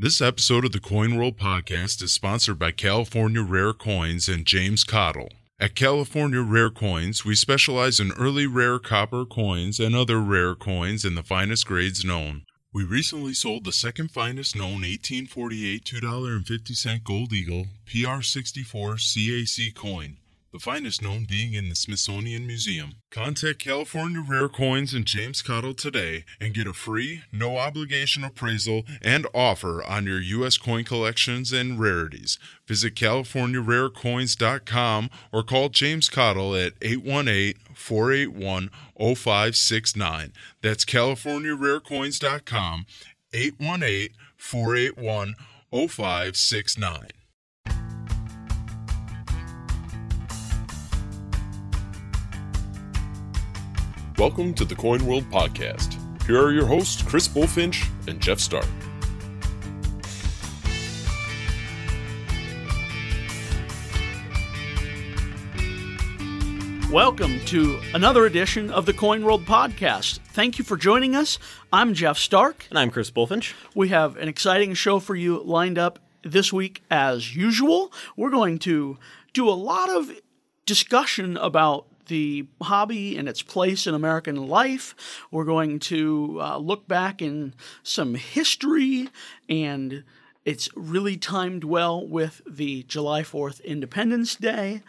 This episode of the Coin World podcast is sponsored by California Rare Coins and James Cottle. At California Rare Coins, we specialize in early rare copper coins and other rare coins in the finest grades known. We recently sold the second finest known 1848 $2.50 Gold Eagle PR64 CAC coin the finest known being in the Smithsonian Museum. Contact California Rare Coins and James Cottle today and get a free, no obligation appraisal and offer on your U.S. coin collections and rarities. Visit CaliforniaRareCoins.com or call James Cottle at 818 481 0569. That's CaliforniaRareCoins.com, 818 481 0569. Welcome to the Coin World Podcast. Here are your hosts, Chris Bulfinch and Jeff Starck. Welcome to another edition of the Coin World Podcast. Thank you for joining us. I'm Jeff Starck. And I'm Chris Bulfinch. We have an exciting show for you lined up this week as usual. We're going to do a lot of discussion about the hobby and its place in American life. We're going to uh, look back in some history, and it's really timed well with the July 4th Independence Day.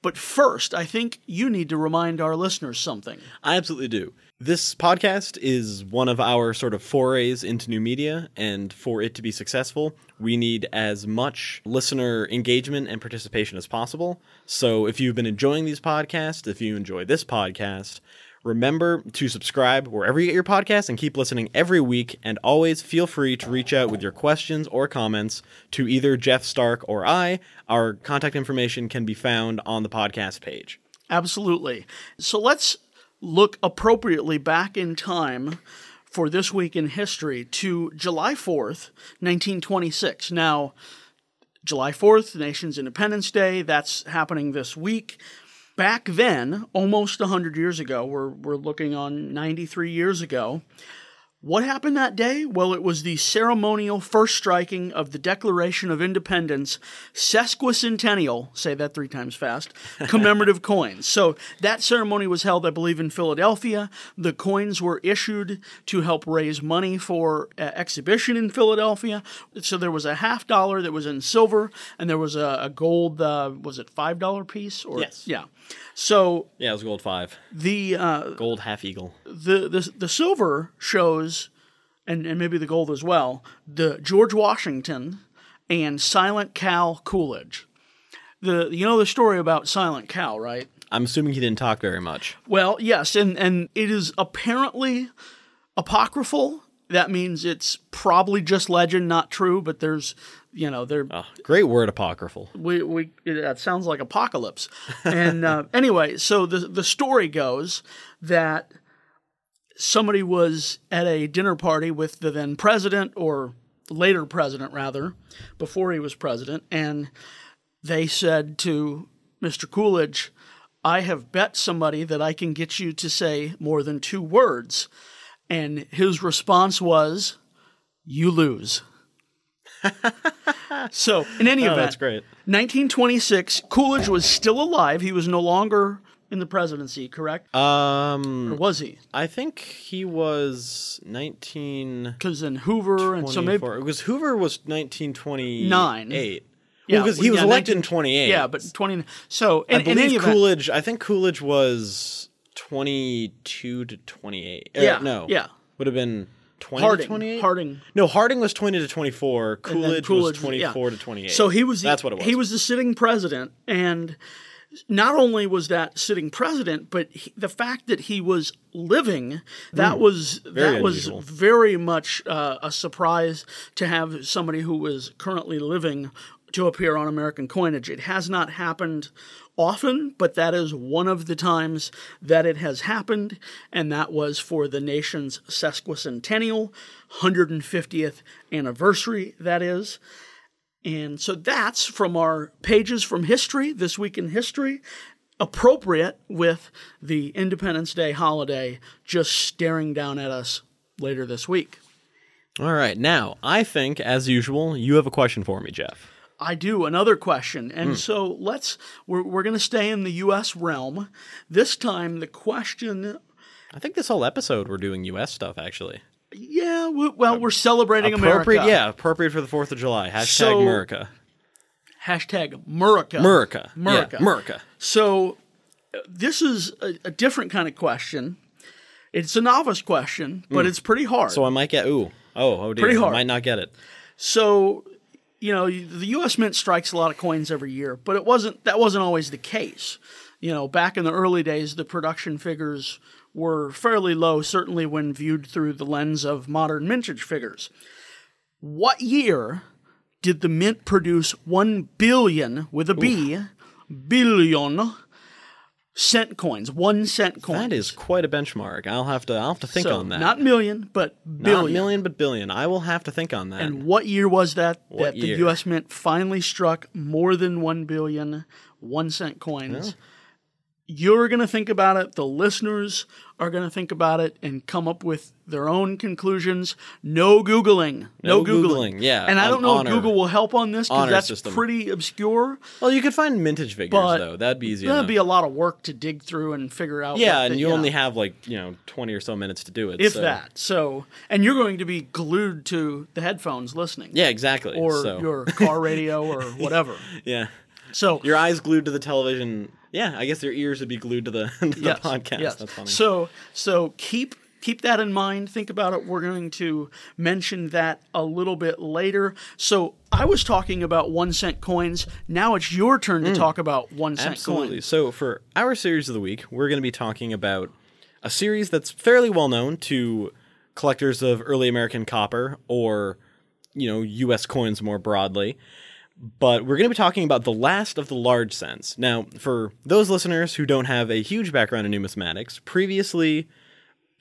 But first, I think you need to remind our listeners something. I absolutely do. This podcast is one of our sort of forays into new media, and for it to be successful, we need as much listener engagement and participation as possible. So if you've been enjoying these podcasts, if you enjoy this podcast, remember to subscribe wherever you get your podcasts and keep listening every week. And always feel free to reach out with your questions or comments to either Jeff Starck or I. Our contact information can be found on the podcast page. Absolutely. So let's look appropriately back in time for this week in history to July 4th, 1926. Now, July 4th, the nation's Independence Day, that's happening this week. Back then, almost 100 years ago, we're, we're looking on 93 years ago, what happened that day? Well, it was the ceremonial first striking of the Declaration of Independence sesquicentennial, say that three times fast, commemorative coins. So that ceremony was held, I believe, in Philadelphia. The coins were issued to help raise money for uh, exhibition in Philadelphia. So there was a half dollar that was in silver, and there was a, a gold, uh, was it $5 piece? Or, yes. Yeah. So yeah, it was gold five. The uh, gold half eagle. The the the silver shows, and and maybe the gold as well. The George Washington and Silent Cal Coolidge. The you know the story about Silent Cal, right? I'm assuming he didn't talk very much. Well, yes, and and it is apparently apocryphal. That means it's probably just legend, not true. But there's you know they're oh, great word apocryphal. We we that sounds like apocalypse. And uh, anyway, so the the story goes that somebody was at a dinner party with the then president or later president rather before he was president and they said to Mr. Coolidge, I have bet somebody that I can get you to say more than two words. And his response was, You lose. so, in any oh, event, that's great. 1926, Coolidge was still alive. He was no longer in the presidency, correct? Um, or was he? I think he was 19. Because then Hoover, and so maybe because Hoover was 1929. Eight. Yeah, because well, he was yeah, elected 19, in 28. Yeah, but 20. So, in, I believe in Coolidge. I think Coolidge was 22 to 28. Yeah, uh, no, yeah, would have been 20 Harding, to 28? Harding. No, Harding was 20 to 24. Coolidge, Coolidge was 24 yeah. to 28. So he was the, That's what it was. He was the sitting president and not only was that sitting president, but he, the fact that he was living that mm, was that unusual. was very much uh, a surprise to have somebody who was currently living to appear on American coinage. It has not happened often, but that is one of the times that it has happened, and that was for the nation's sesquicentennial, 150th anniversary, that is. And so that's from our pages from history, this week in history, appropriate with the Independence Day holiday just staring down at us later this week. All right. Now, I think, as usual, you have a question for me, Jeff. I do. Another question. And hmm. so let's, we're, we're going to stay in the U.S. realm. This time, the question, I think this whole episode we're doing U.S. stuff, actually. Yeah, we, well, we're celebrating Appropriate, America. yeah, appropriate for the 4th of July. Hashtag So- America. Hashtag America. America. America. Yeah, America. So uh, this is a, a different kind of question. It's a novice question, but it's pretty hard. So I might get, ooh, oh, oh dear. Pretty hard. I might not get it. So, you know, the U.S. Mint strikes a lot of coins every year, but it wasn't. That wasn't always the case. You know, back in the early days, the production figures were fairly low, certainly when viewed through the lens of modern mintage figures. What year did the mint produce one billion with a B, billion cent coins? One cent coins. That is quite a benchmark. I'll have to, I'll have to think so on that. not million, but Not million, but billion. I will have to think on that. And what year was that What that the? U.S. Mint finally struck more than one billion one cent coins? You're going to think about it. The listeners are going to think about it and come up with their own conclusions. No googling. No, No googling. Googling, yeah, And I don't know if Google will help on this because that's system. pretty obscure. well, you could find mintage figures But though. That'd be easy That'd enough. be a lot of work to dig through and figure out. yeah, and the- you know, only have like you know twenty or so minutes to do it. if so- that. So, and you're going to be glued to the headphones listening. Yeah, exactly. Or so, your car radio or whatever. yeah, So your eyes glued to the television. Yeah, I guess your ears would be glued to the, to the yes, podcast. yes. That's funny. So so keep keep that in mind. Think about it. We're going to mention that a little bit later. So I was talking about one cent coins. Now it's your turn to talk about one cent Mm. Absolutely. coins. So for our series of the week, we're going to be talking about a series that's fairly well known to collectors of early American copper or you know U.S. coins more broadly. But we're going to be talking about the last of the large cents. Now, for those listeners who don't have a huge background in numismatics, previously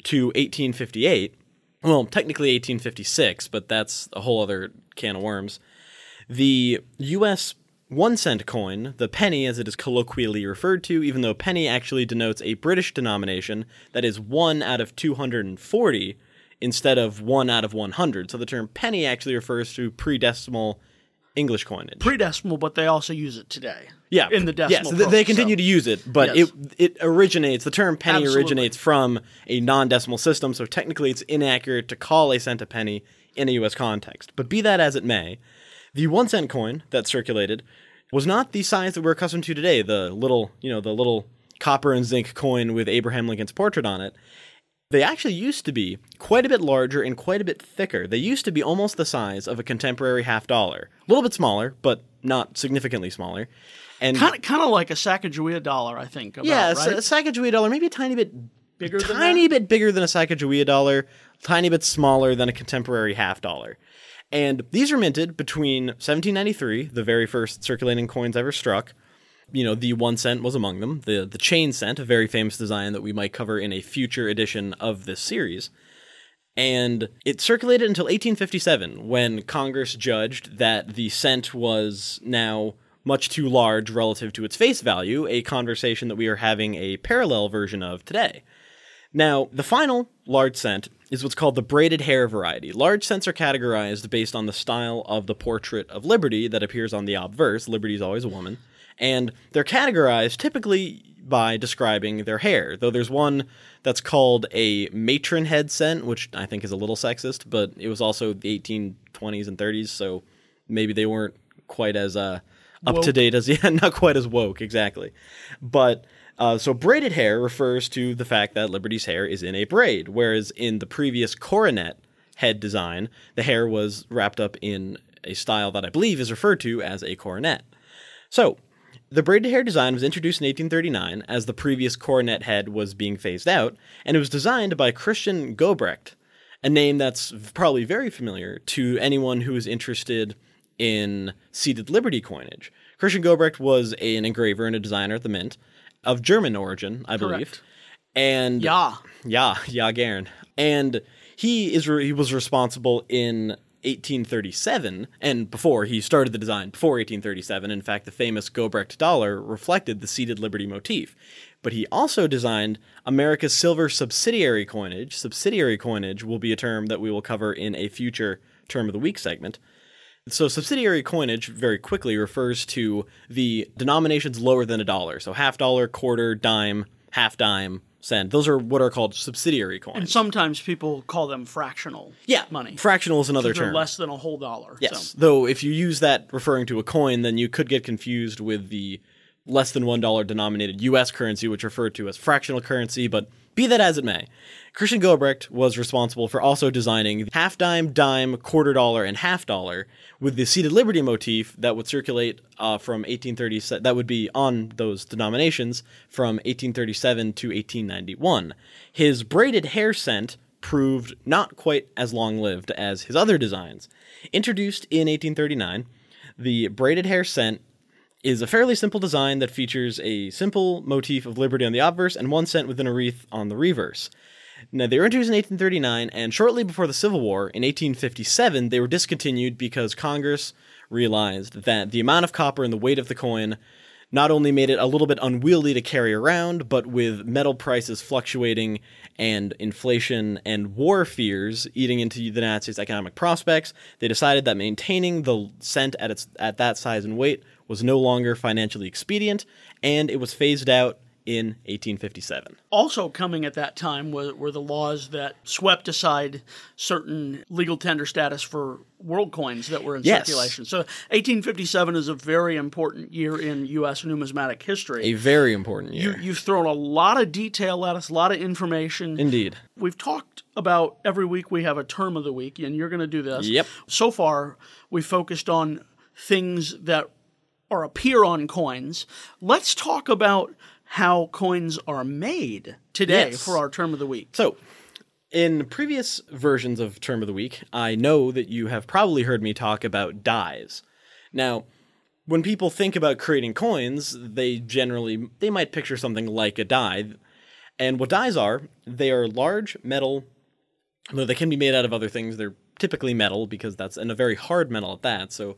to 1858, well, technically 1856, but that's a whole other can of worms. The U.S. one cent coin, the penny as it is colloquially referred to, even though penny actually denotes a British denomination that is one out of 240 instead of one out of 100. So the term penny actually refers to pre-decimal English coinage. Pre-decimal, but they also use it today. yeah, in the decimal. Yes, th- they continue so. to use it, but Yes. it it originates. The term penny Absolutely. originates from a non-decimal system, so technically it's inaccurate to call a cent a penny in a U.S. context. But be that as it may, the one cent coin that circulated was not the size that we're accustomed to today. The little, you know, the little copper and zinc coin with Abraham Lincoln's portrait on it. They actually used to be quite a bit larger and quite a bit thicker. They used to be almost the size of a contemporary half dollar. A little bit smaller, but not significantly smaller. And Kind of, kind of like a Sacagawea dollar, I think. About, yeah, right? a Sacagawea dollar, maybe a tiny bit bigger tiny that? bit bigger than a Sacagawea dollar, tiny bit smaller than a contemporary half dollar. And these are minted between 1793, the very first circulating coins ever struck. You know, the one cent was among them. The the chain cent, a very famous design that we might cover in a future edition of this series. And it circulated until 1857 when Congress judged that the cent was now much too large relative to its face value, a conversation that we are having a parallel version of today. Now, the final large cent is what's called the braided hair variety. Large cents are categorized based on the style of the portrait of Liberty that appears on the obverse. Liberty is always a woman. And they're categorized typically by describing their hair, though there's one that's called a matron head cent, which I think is a little sexist, but it was also the 1820s and 30s, so maybe they weren't quite as uh, up to date as yeah, not quite as woke exactly. But uh, so braided hair refers to the fact that Liberty's hair is in a braid, whereas in the previous coronet head design, the hair was wrapped up in a style that I believe is referred to as a coronet. So, the braided hair design was introduced in 1839 as the previous coronet head was being phased out, and it was designed by Christian Gobrecht, a name that's probably very familiar to anyone who is interested in seated liberty coinage. Christian Gobrecht was a- an engraver and a designer at the Mint of German origin, I believe. And Yeah. yeah, yeah, Garen. And he is re- he was responsible in 1837, and before he started the design before 1837. In fact, the famous Gobrecht dollar reflected the seated liberty motif. But he also designed America's silver subsidiary coinage. Subsidiary coinage will be a term that we will cover in a future term of the week segment. So, subsidiary coinage very quickly refers to the denominations lower than a dollar. So, half dollar, quarter, dime, half dime, cent. Those are what are called subsidiary coins. And sometimes people call them fractional yeah, money. Fractional is another term. less than a whole dollar. Yes. So. Though if you use that referring to a coin, then you could get confused with the less than one dollar denominated U.S. currency, which referred to as fractional currency. But be that as it may, Christian Gobrecht was responsible for also designing half dime, dime, quarter dollar, and half dollar with the seated liberty motif that would circulate uh, from 1837. That would be on those denominations from 1837 to 1891. His braided hair cent proved not quite as long lived as his other designs. Introduced in 1839, the braided hair cent is a fairly simple design that features a simple motif of liberty on the obverse and one cent within a wreath on the reverse. Now, they were introduced in 1839, and shortly before the Civil War, in 1857, they were discontinued because Congress realized that the amount of copper and the weight of the coin not only made it a little bit unwieldy to carry around, but with metal prices fluctuating and inflation and war fears eating into the Nazis' economic prospects, they decided that maintaining the cent at its at that size and weight was no longer financially expedient, and it was phased out in 1857. Also coming at that time were, were the laws that swept aside certain legal tender status for world coins that were in Yes. circulation. So 1857 is a very important year in U.S. numismatic history. A very important you, year. you've thrown a lot of detail at us, a lot of information. Indeed. We've talked about every week we have a term of the week, and you're going to do this. Yep. So far, we focused on things that are appear on coins. Let's talk about how coins are made today Yes. for our term of the week. So, in previous versions of Term of the Week, I know that you have probably heard me talk about dies. Now, when people think about creating coins, they generally they might picture something like a die. And what dies are, they are large metal though they can be made out of other things, they're typically metal because that's and a very hard metal at that. So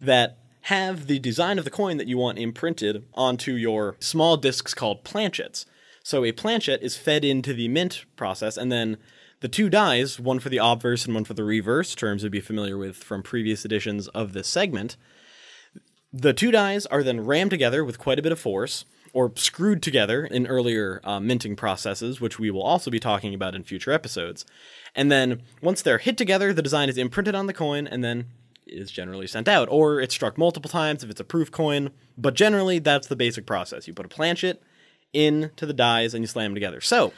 that have the design of the coin that you want imprinted onto your small discs called planchets. So a planchet is fed into the mint process, and then the two dies, one for the obverse and one for the reverse, terms you'd be familiar with from previous editions of this segment. The two dies are then rammed together with quite a bit of force, or screwed together in earlier uh, minting processes, which we will also be talking about in future episodes. And then once they're hit together, the design is imprinted on the coin and then is generally sent out. Or it's struck multiple times if it's a proof coin, but generally that's the basic process. You put a planchet into the dies and you slam them together. So,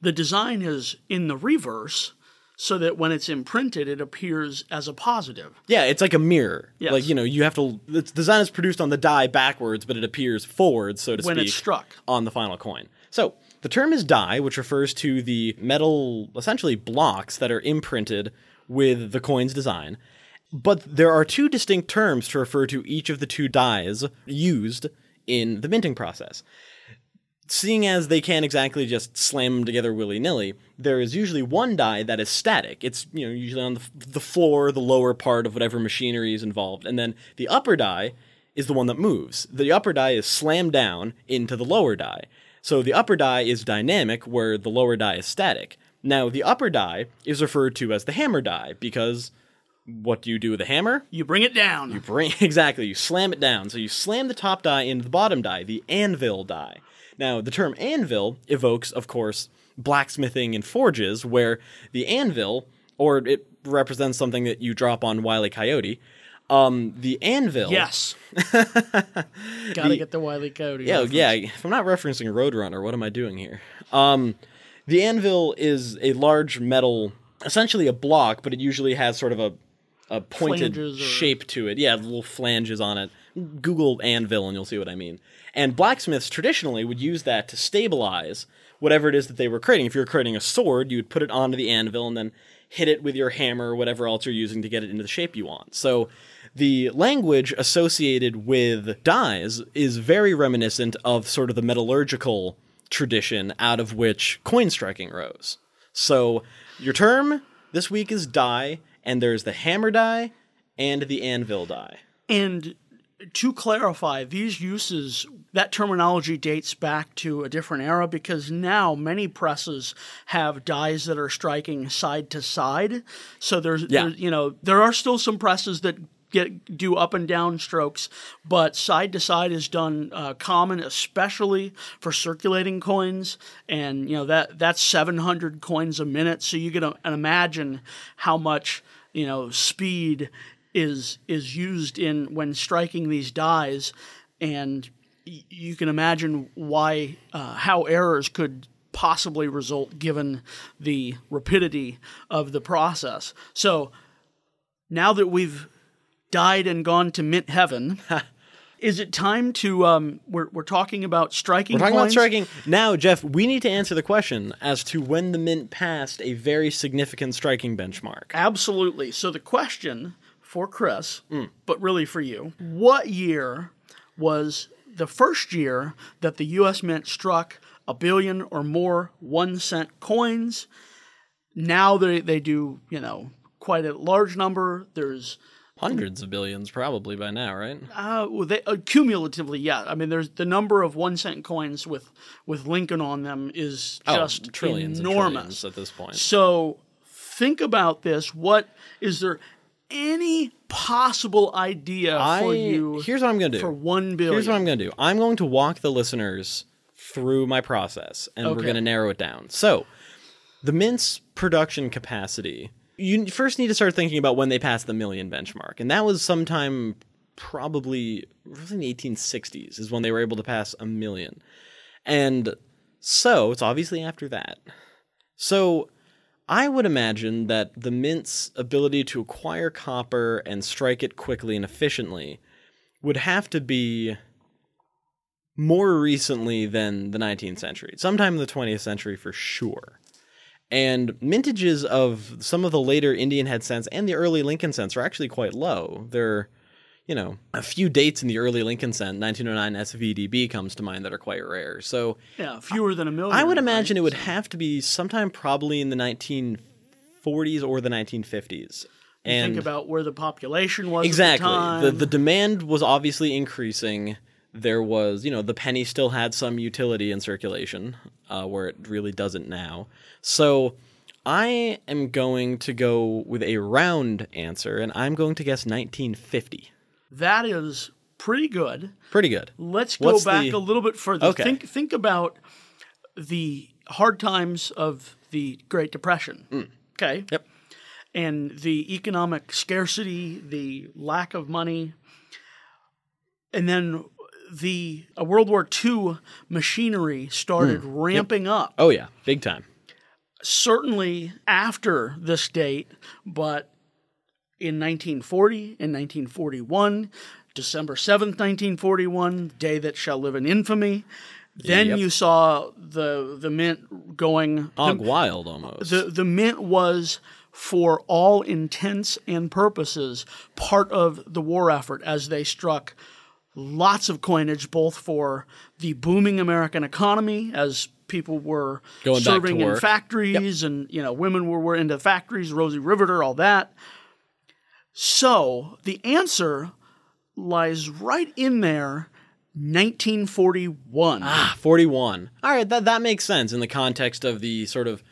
The design is in the reverse so that when it's imprinted, it appears as a positive. Yeah, it's like a mirror. Yes. Like, you know, you have to. The design is produced on the die backwards, but it appears forward, so to When speak. it's struck. On the final coin. So, the term is die, which refers to the metal, essentially blocks that are imprinted with the coin's design. But there are two distinct terms to refer to each of the two dies used in the minting process seeing as they can't exactly just slam them together willy nilly, there is usually one die that is static. It's you know usually on the, the floor, the lower part of whatever machinery is involved, and then the upper die is the one that moves. The upper die is slammed down into the lower die. So the upper die is dynamic, where the lower die is static. Now the upper die is referred to as the hammer die because what do you do with a hammer? You bring it down. You bring exactly. You slam it down. So you slam the top die into the bottom die, the anvil die. Now, the term anvil evokes, of course, blacksmithing and forges, where the anvil, or it represents something that you drop on Wile E. Coyote. Um, the anvil. yes. Gotta get the Wiley Coyote. Yeah, reference. yeah. If I'm not referencing Roadrunner, what am I doing here? Um, the anvil is a large metal, essentially a block, but it usually has sort of a a pointed or- shape to it. Yeah, little flanges on it. Google anvil and you'll see what I mean. And blacksmiths traditionally would use that to stabilize whatever it is that they were creating. If you were creating a sword, you would put it onto the anvil and then hit it with your hammer or whatever else you're using to get it into the shape you want. So the language associated with dies is very reminiscent of sort of the metallurgical tradition out of which coin striking rose. So your term this week is die, and there's the hammer die and the anvil die. And to clarify, these uses, that terminology dates back to a different era because now many presses have dies that are striking side to side. So there's, Yeah. there's you know, there are still some presses that get do up and down strokes, but side to side is done uh, common, especially for circulating coins, and you know that that's 700 coins a minute. So you can uh, imagine how much you know speed is is used in when striking these dies, and you can imagine why uh, how errors could possibly result given the rapidity of the process. So now that we've died and gone to mint heaven, is it time to um we're we're talking about striking We're talking about striking. Now, Jeff, we need to answer the question as to when the mint passed a very significant striking benchmark. Absolutely. So the question for Chris, Hmm. but really for you, what year was the first year that the US Mint struck a billion or more 1 cent coins? Now they they do, you know, quite a large number. There's Hundreds of billions, probably by now, right? Uh, well, they, uh, cumulatively, yeah. I mean, there's the number of one cent coins with with Lincoln on them is just oh, trillions enormous. trillions at this point. So think about this. What is there any possible idea I for you here's what I'm going to do. for one billion? Here's what I'm going to do. I'm going to walk the listeners through my process, and we're going to narrow it down. So, the Mint's production capacity. You first need to start thinking about when they passed the million benchmark, and that was sometime probably really in the 1860s is when they were able to pass a million. And so it's obviously after that. So I would imagine that the Mint's ability to acquire copper and strike it quickly and efficiently would have to be more recently than the 19th century, sometime in the 20th century for sure. And mintages of some of the later Indian head cents and the early Lincoln cents are actually quite low. They're, you know, a few dates in the early Lincoln cent, 1909 SVDB comes to mind that are quite rare. So yeah, fewer than a million. I would right? imagine it would have to be sometime probably in the 1940s or the 1950s. And think about where the population was exactly At the, time. the the demand was obviously increasing. There was, you know, the penny still had some utility in circulation, uh, where it really doesn't now. So I am going to go with a round answer, and I'm going to guess 1950. that is pretty good. Pretty good. Let's go What's back the- a little bit further. Okay. Think think about the hard times of the Great Depression. Okay. Mm. Yep. And the economic scarcity, the lack of money, and then the uh, World War II machinery started ramping up. Oh yeah, big time. Certainly after this date, but in 1940, in 1941, December 7th, 1941, day that shall live in infamy. Then Yep. you saw the the mint going Hog wild almost. the the mint was for all intents and purposes part of the war effort as they struck lots of coinage both for the booming American economy as people were Going serving in work. factories and you know women were, were into factories Rosie Riveter all that so the answer lies right in there 1941 Ah, 41. All right, that that makes sense in the context of the sort of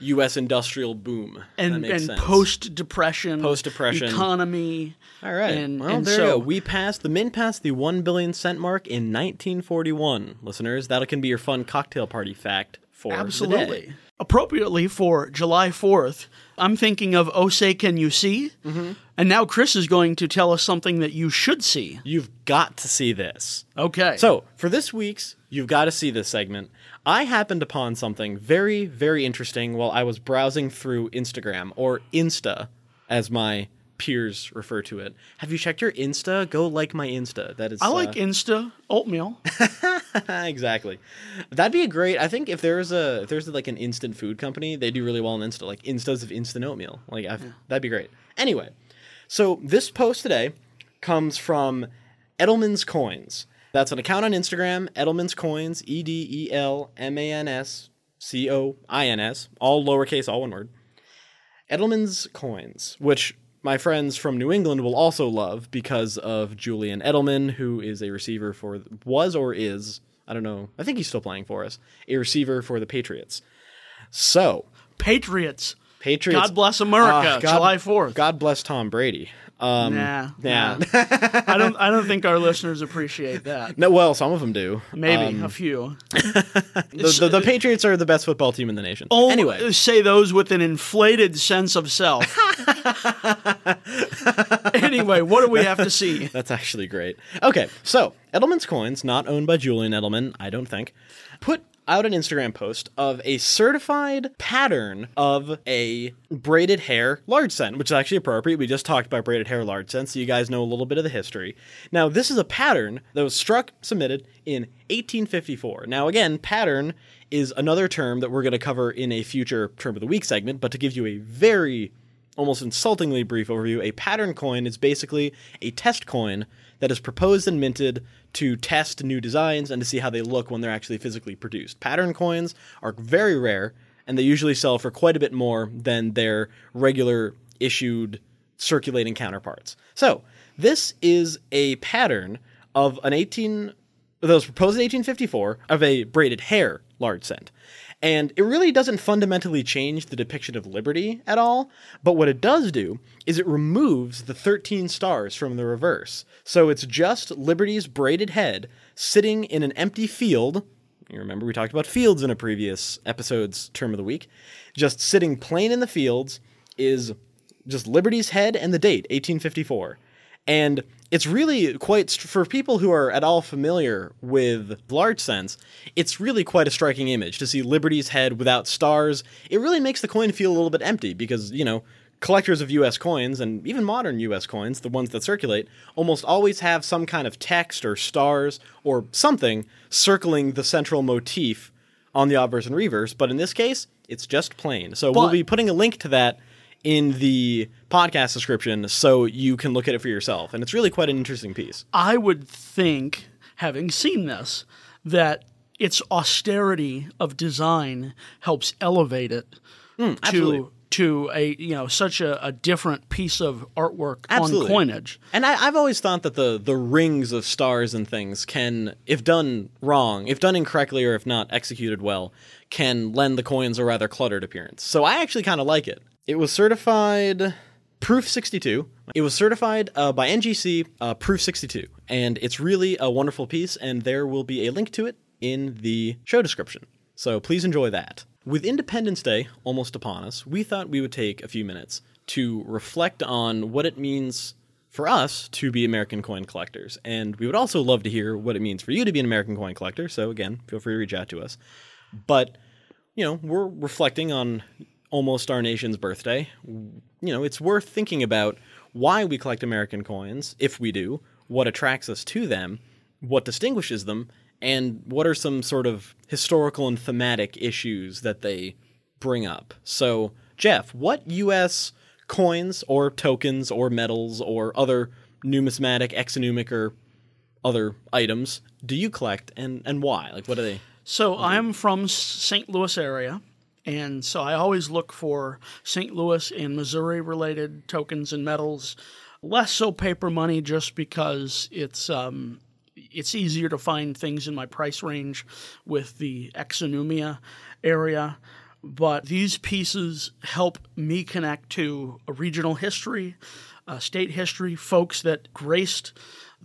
U.S. industrial boom. and and post depression Post-depression. economy All right. and, well, and there so you go. We passed the mint passed the one billion cent mark in 1941. Listeners, that can be your fun cocktail party fact for absolutely appropriately for July 4th I'm thinking of Oh Say Can You See Mm-hmm. and now Chris is going to tell us something that you should see You've got to see this. okay So, for this week's You've Got to See This segment, I happened upon something very, very interesting while I was browsing through Instagram, or Insta, as my peers refer to it. Have you checked your Insta? Go like my Insta. That is. I like uh, Insta oatmeal exactly. That'd be a great. I think if there's a if there's like an instant food company, they do really well on Insta, like Instas of instant oatmeal. Like I've, that'd be great. Anyway, so this post today comes from Edelman's Coins. That's an account on Instagram. Edelman's Coins. E D E L M A N S C O I N S. All lowercase, all one word. Edelman's coins, which my friends from New England will also love because of Julian Edelman, who is a receiver for was or is I don't know. I think he's still playing for us. A receiver for the Patriots. So Patriots. Patriots. God bless America. Ah, God- July Fourth. God bless Tom Brady. Um, Nah, nah. nah. I don't. I don't think our listeners appreciate that. no, well, some of them do. Maybe Um, a few. the, the, the Patriots are the best football team in the nation. Oh, anyway, say those with an inflated sense of self. anyway, what do we have to see? That's actually great. Okay, so Edelman's Coins, not owned by Julian Edelman, I don't think, put out an Instagram post of a certified pattern of a braided hair large cent, which is actually appropriate. We just talked about braided hair large cent, so you guys know a little bit of the history. Now, this is a pattern that was struck, submitted in 1854. Now, again, pattern is another term that we're going to cover in a future term of the week segment, but to give you a very almost insultingly brief overview, a pattern coin is basically a test coin that is proposed and minted to test new designs and to see how they look when they're actually physically produced. Pattern coins are very rare and they usually sell for quite a bit more than their regular issued circulating counterparts. So, this is a pattern of an 18 that was proposed in 1854 of a braided hair large cent. And it really doesn't fundamentally change the depiction of liberty at all, but what it does do is it removes the 13 stars from the reverse. So it's just Liberty's braided head sitting in an empty field. You remember we talked about fields in a previous episode's term of the week. Just sitting plain in the fields is just Liberty's head and the date, 1854. And it's really quite, for people who are at all familiar with large cents, it's really quite a striking image to see Liberty's head without stars. It really makes the coin feel a little bit empty because, you know, collectors of US coins and even modern US coins, the ones that circulate, almost always have some kind of text or stars or something circling the central motif on the obverse and reverse. But in this case, it's just plain. So we'll be putting a link to that in the podcast description so you can look at it for yourself. And it's really quite an interesting piece. I would think, having seen this, that its austerity of design helps elevate it hmm, absolutely. to to a you know such a, a different piece of artwork Absolutely. on coinage. And I, I've always thought that the the rings of stars and things can, if done wrong, if done incorrectly, or if not executed well, can lend the coins a rather cluttered appearance. So I actually kind of like it. It was certified Proof 62. It was certified uh, by NGC uh, Proof 62, and it's really a wonderful piece. And there will be a link to it in the show description. So please enjoy that. With Independence Day almost upon us, we thought we would take a few minutes to reflect on what it means for us to be American coin collectors. And we would also love to hear what it means for you to be an American coin collector. So again, feel free to reach out to us. But, you know, we're reflecting on almost our nation's birthday. You know, it's worth thinking about why we collect American coins, if we do, what attracts us to them, what distinguishes them, and what are some sort of historical and thematic issues that they bring up. So, Jeff, what U.S. coins or tokens or medals or other numismatic, exonumic, or other items do you collect and, and why? Like, what are they? So I'm from St. Louis area, and so I always look for St. Louis and Missouri related tokens and medals. Less so paper money, just because it's um, it's easier to find things in my price range with the exonumia area. But these pieces help me connect to a regional history, uh, state history, folks that graced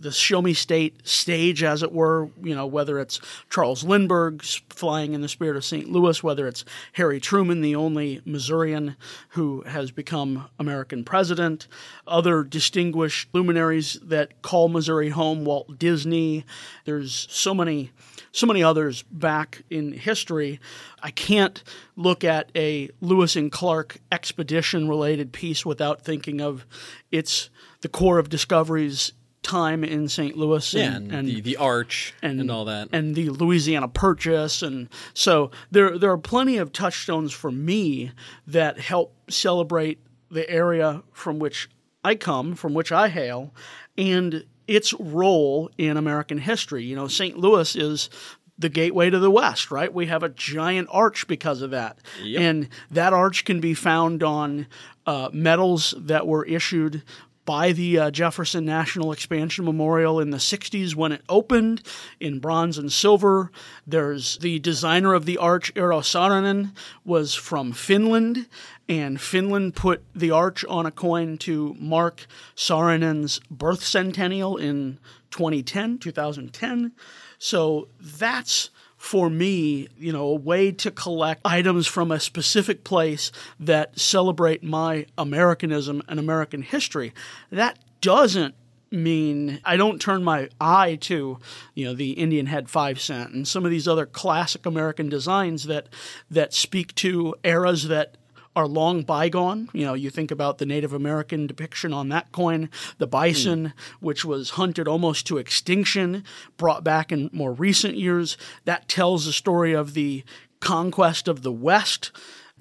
the Show Me State stage, as it were, you know, whether it's Charles Lindbergh flying in the spirit of St. Louis, whether it's Harry Truman, the only Missourian who has become American president, other distinguished luminaries that call Missouri home, Walt Disney. There's so many so many others back in history. I can't look at a Lewis and Clark expedition related piece without thinking of it's the Corps of Discovery's time in St. Louis Yeah, and, and, the, the arch and, all that. and the Louisiana Purchase, and so there there are plenty of touchstones for me that help celebrate the area from which I come, from which I hail, and its role in American history. You know, St. Louis is the gateway to the West, right? We have a giant arch because of that. Yep. And that arch can be found on uh, medals that were issued by the uh, Jefferson National Expansion Memorial in the 60s when it opened in bronze and silver. There's the designer of the arch, Eero Saarinen, was from Finland, and Finland put the arch on a coin to mark Saarinen's birth centennial in 2010, 2010. So that's for me, you know, a way to collect items from a specific place that celebrate my Americanism and American history. That doesn't mean I don't turn my eye to, you know, the Indian head five cent and some of these other classic American designs that that speak to eras that are long bygone. You know, you think about the Native American depiction on that coin, the bison, which was hunted almost to extinction, brought back in more recent years. That tells the story of the conquest of the West,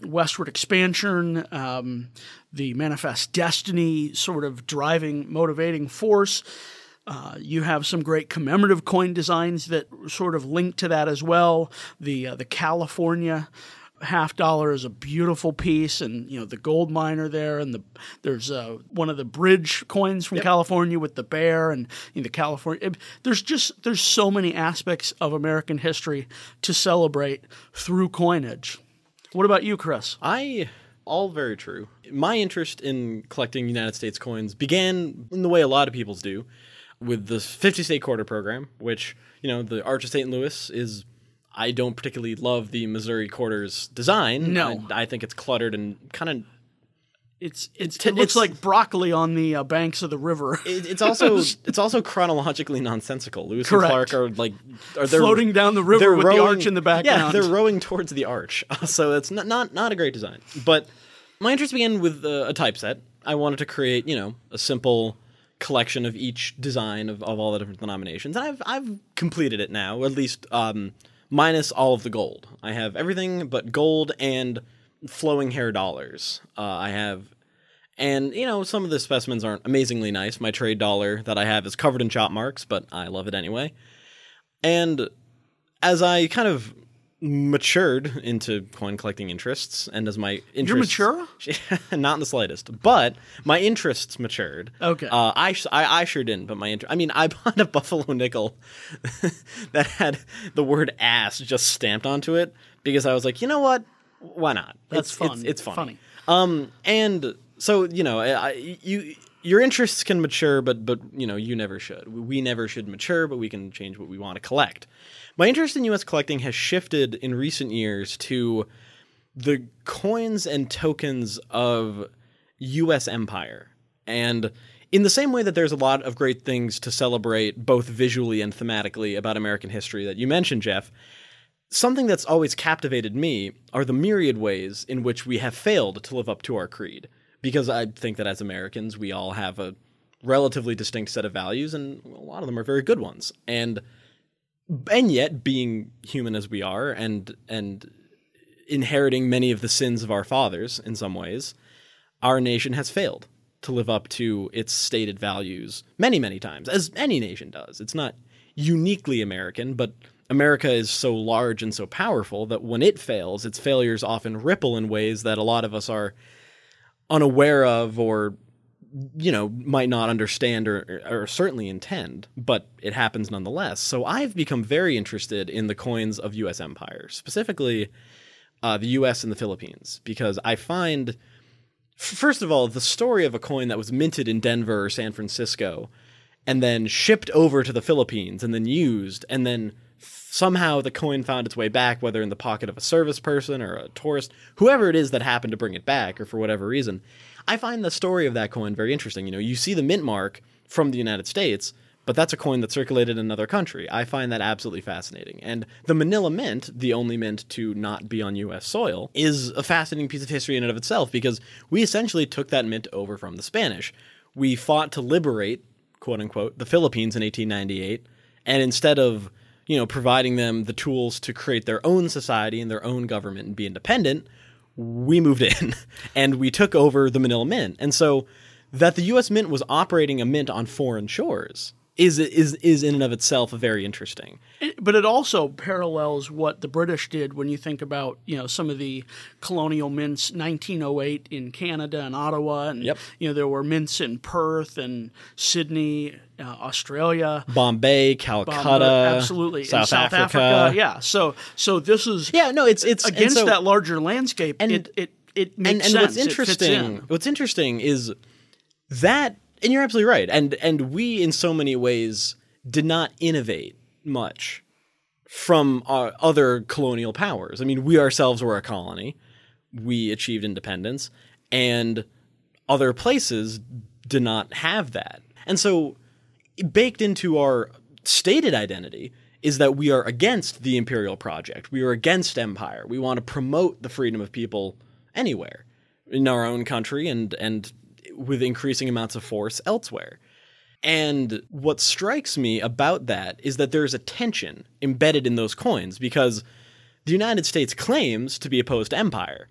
westward expansion, um, the manifest destiny sort of driving, motivating force. Uh, you have some great commemorative coin designs that sort of link to that as well. The uh, the California half dollar is a beautiful piece, and you know the gold miner there, and the there's uh, one of the bridge coins from California with the bear, and you know, the California. it- there's just there's so many aspects of American history to celebrate through coinage. What about you, Chris? I all very true. My interest in collecting United States coins began in the way a lot of people's do, with the 50 state quarter program, which you know the Arch of St. Louis is. I don't particularly love the Missouri quarters design. No. I, I think it's cluttered and kind of It's, it's it looks it's- like broccoli on the uh, banks of the river, It, it's also it's also chronologically nonsensical. Lewis Correct. and Clark are like are they're, floating down the river with the arch in the background. Yeah, they're rowing towards the arch. So it's not not, not a great design. But my interest began with uh, a typeset. I wanted to create you know a simple collection of each design of, of all the different denominations, and I've I've completed it now. At least um, minus all of the gold. I have everything but gold and flowing hair dollars. Uh, I have and, you know, some of the specimens aren't amazingly nice. My trade dollar that I have is covered in chop marks, but I love it anyway. And as I kind of matured into coin collecting interests, and as my interests. mature? not in the slightest. But my interests matured. Okay. Uh, I, I, I sure didn't, but my inter- I mean, I bought a buffalo nickel that had the word ass just stamped onto it because I was like, you know what? Why not? That's it's, fun. It's, it's funny. Funny. Um, and so you know, I- you your interests can mature, but but you know, you never should. We never should mature, but we can change what we want to collect. My interest in U.S. collecting has shifted in recent years to the coins and tokens of U.S. empire, and in the same way that there's a lot of great things to celebrate, both visually and thematically, about American history that you mentioned, Jeff something that's always captivated me are the myriad ways in which we have failed to live up to our creed. Because I think that as Americans, we all have a relatively distinct set of values, and a lot of them are very good ones. And and yet, being human as we are, and and inheriting many of the sins of our fathers in some ways, our nation has failed to live up to its stated values many, many times, as any nation does. It's not uniquely American, but America is so large and so powerful that when it fails, its failures often ripple in ways that a lot of us are unaware of or you know might not understand or, or certainly intend but it happens nonetheless so i've become very interested in the coins of us empire specifically uh, the us and the philippines because i find first of all the story of a coin that was minted in denver or san francisco and then shipped over to the philippines and then used and then somehow the coin found its way back, whether in the pocket of a service person or a tourist, whoever it is that happened to bring it back, or for whatever reason. I find the story of that coin very interesting. You know, you see the mint mark from the United States, but that's a coin that circulated in another country. I find that absolutely fascinating. And the Manila Mint, the only mint to not be on U.S. soil, is a fascinating piece of history in and of itself because we essentially took that mint over from the Spanish. We fought to liberate, quote unquote, the Philippines in 1898, and instead of you know, providing them the tools to create their own society and their own government and be independent, we moved in and we took over the Manila Mint. And so that the US Mint was operating a mint on foreign shores is is is in and of itself very interesting. It- but it also parallels what the British did when you think about you know some of the colonial mints 1908 in Canada and Ottawa and Yep. you know there were mints in Perth and Sydney uh, Australia Bombay, Bombay, Calcutta, absolutely South, South Africa. yeah so so this is Yeah, no, it's it's against so- that larger landscape and- it it it makes and, and sense what's interesting in. what's interesting is that and you're absolutely right. And and we in so many ways did not innovate much from our other colonial powers. I mean we ourselves were a colony. We achieved independence. And other places did not have that. And so baked into our stated identity is that we are against the imperial project. We are against empire. We want to promote the freedom of people anywhere in our own country and and with increasing amounts of force elsewhere. And what strikes me about that is that there's a tension embedded in those coins because the United States claims to be opposed to empire.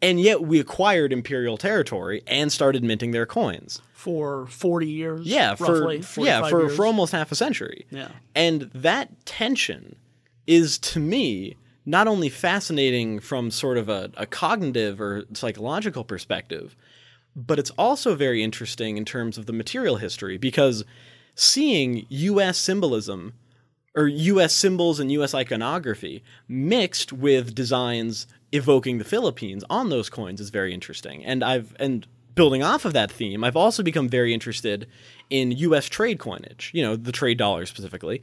And yet we acquired imperial territory and started minting their coins. for 40 years Yeah, for yeah, for years. for almost half a century. Yeah. And that tension is to me not only fascinating from sort of a, a cognitive or psychological perspective, but it's also very interesting in terms of the material history because seeing US symbolism or US symbols and US iconography mixed with designs evoking the Philippines on those coins is very interesting. And I've and building off of that theme, I've also become very interested in US trade coinage, you know, the trade dollar specifically,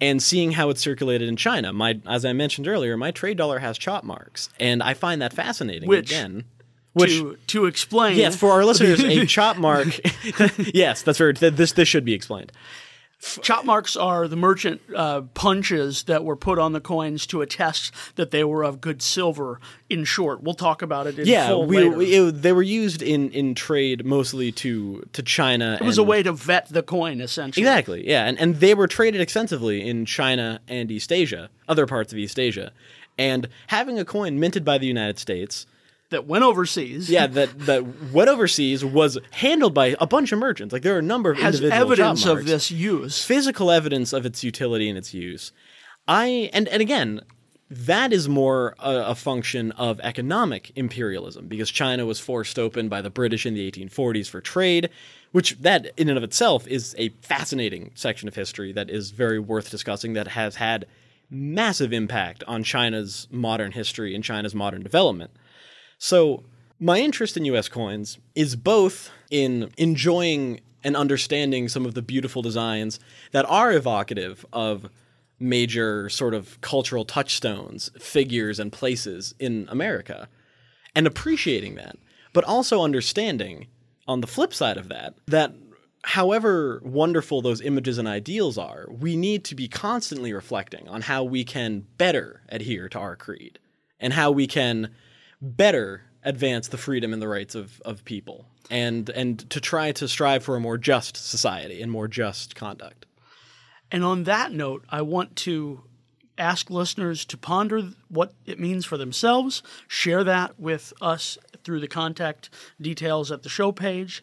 and seeing how it's circulated in China. My as I mentioned earlier, my trade dollar has chop marks, and I find that fascinating Which- again. Which to to explain Yes, for our listeners, a chop mark. yes, that's very. th- This this should be explained. Chop marks are the merchant uh, punches that were put on the coins to attest that they were of good silver. In short, we'll talk about it in Yeah, full we, we- it- they were used in, in trade mostly to to China. it was a way to vet the coin, essentially. Exactly. Yeah, and and they were traded extensively in China and East Asia, other parts of East Asia, and having a coin minted by the United States. That went overseas. Yeah, that that went overseas was handled by a bunch of merchants. Like there are a number of has evidence of this use. physical evidence of its utility and its use. I and and again, that is more a, a function of economic imperialism because China was forced open by the British in the 1840s for trade, which that in and of itself is a fascinating section of history that is very worth discussing that has had massive impact on China's modern history and China's modern development. So, my interest in US coins is both in enjoying and understanding some of the beautiful designs that are evocative of major sort of cultural touchstones, figures, and places in America, and appreciating that, but also understanding, on the flip side of that, that however wonderful those images and ideals are, we need to be constantly reflecting on how we can better adhere to our creed and how we can better advance the freedom and the rights of, of people and and to try to strive for a more just society and more just conduct. And on that note, I want to ask listeners to ponder what it means for themselves, share that with us through the contact details at the show page.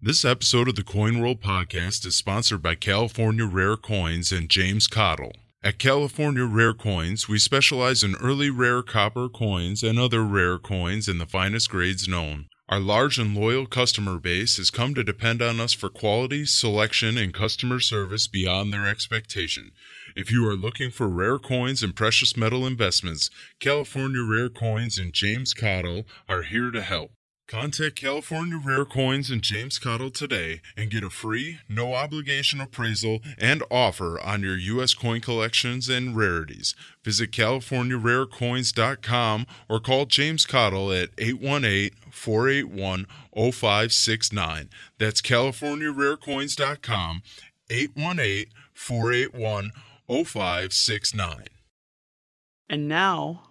This episode of the Coin World Podcast is sponsored by California Rare Coins and James Cottle. At California Rare Coins, we specialize in early rare copper coins and other rare coins in the finest grades known. Our large and loyal customer base has come to depend on us for quality, selection, and customer service beyond their expectation. If you are looking for rare coins and precious metal investments, California Rare Coins and James Cottle are here to help. Contact California Rare Coins and James Cottle today and get a free, no obligation appraisal and offer on your U.S. coin collections and rarities. Visit CaliforniaRareCoins.com or call James Cottle at 818 481 0569. That's CaliforniaRareCoins.com, 818 481 0569. And now,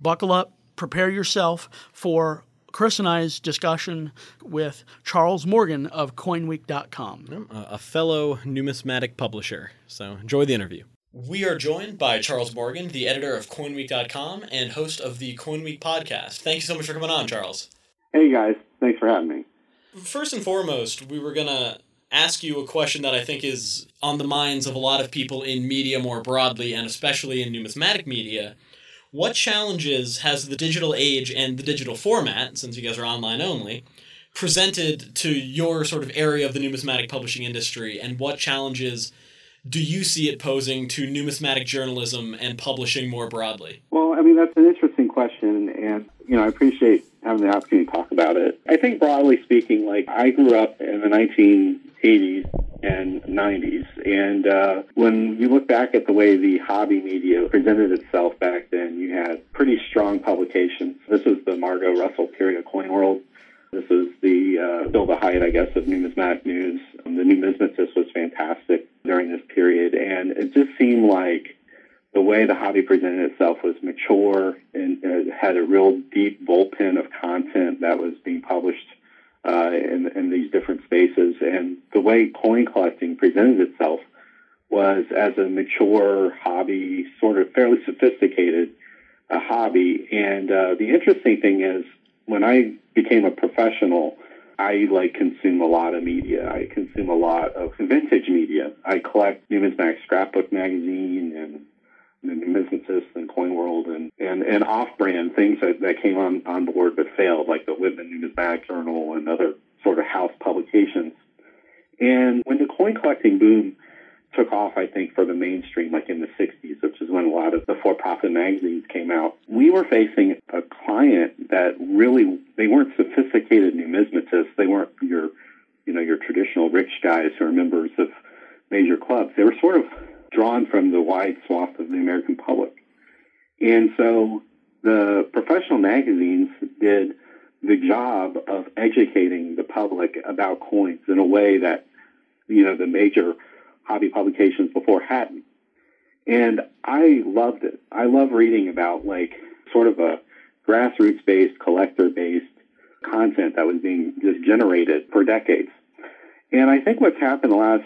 buckle up, prepare yourself for Chris and I's discussion with Charles Morgan of CoinWeek.com. a a fellow numismatic publisher. So enjoy the interview. We are joined by Charles Morgan, the editor of CoinWeek.com and host of the CoinWeek podcast. Thank you so much for coming on, Charles. Hey guys, thanks for having me. First and foremost, we were gonna ask you a question that I think is on the minds of a lot of people in media more broadly, and especially in numismatic media. What challenges has the digital age and the digital format, since you guys are online only, presented to your sort of area of the numismatic publishing industry, and what challenges do you see it posing to numismatic journalism and publishing more broadly? Well, I mean, that's an interesting question, and, you know, I appreciate having the opportunity to talk about it. I think broadly speaking, like, I grew up in the 1980s and 90s, and uh, when you look back at the way the hobby media presented itself back then, you had pretty strong publications. This was the Margo Russell period of Coin World. This was the uh, still the height, I guess, of numismatic news. Um, the numismatist was fantastic during this period, and it just seemed like the way the hobby presented itself was mature and uh, had a real deep bullpen of content that was being published uh, in, in these different spaces. And the way coin collecting presented itself was as a mature hobby, sort of fairly sophisticated uh, hobby. And uh, the interesting thing is, when I became a professional, I like consume a lot of media. I consume a lot of vintage media. I collect Numismatic Scrapbook magazine and the Numismatist and Coin World and, and, and off-brand things that, that came on, on board but failed, like the Whitman Numismatic Journal and other sort of house publications. And when the coin collecting boom took off, I think, for the mainstream, like in the 60s, which is when a lot of the for-profit magazines came out. We were facing a client that really, they weren't sophisticated numismatists. They weren't your, you know, your traditional rich guys who are members of major clubs. They were sort of drawn from the wide swath of the American public. And so the professional magazines did the job of educating the public about coins in a way that, you know, the major hobby publications before hadn't. And I loved it. I love reading about like sort of a grassroots based, collector based content that was being just generated for decades. And I think what's happened the last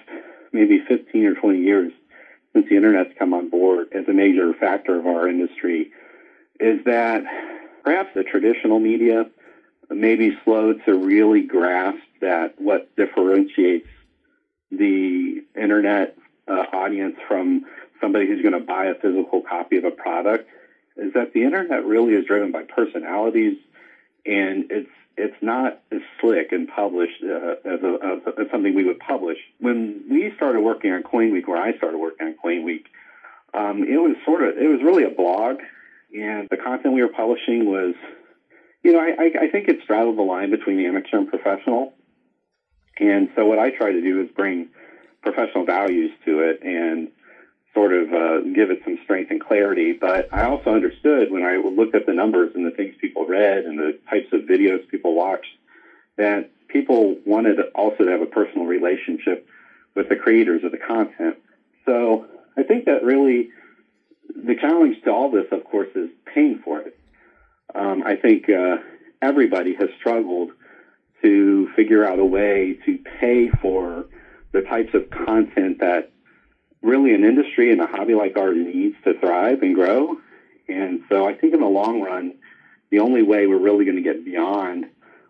maybe 15 or 20 years since the internet's come on board as a major factor of our industry is that perhaps the traditional media may be slow to really grasp that what differentiates the internet uh, audience from somebody who's going to buy a physical copy of a product is that the internet really is driven by personalities and it's it's not as slick and published uh, as, a, as, something we would publish. When we started working on Coin Week, or I started working on Coin Week, um, it was sort of it was really a blog, and the content we were publishing was, you know, I, I think it straddled the line between amateur and professional. And so what I try to do is bring professional values to it and sort of uh, give it some strength and clarity. But I also understood when I looked at the numbers and the things people read and the types of videos people watched that people wanted also to have a personal relationship with the creators of the content. So I think that really the challenge to all this, of course, is paying for it. Um, I think uh, everybody has struggled to figure out a way to pay for the types of content that really an industry and a hobby like ours needs to thrive and grow. And so I think in the long run, the only way we're really going to get beyond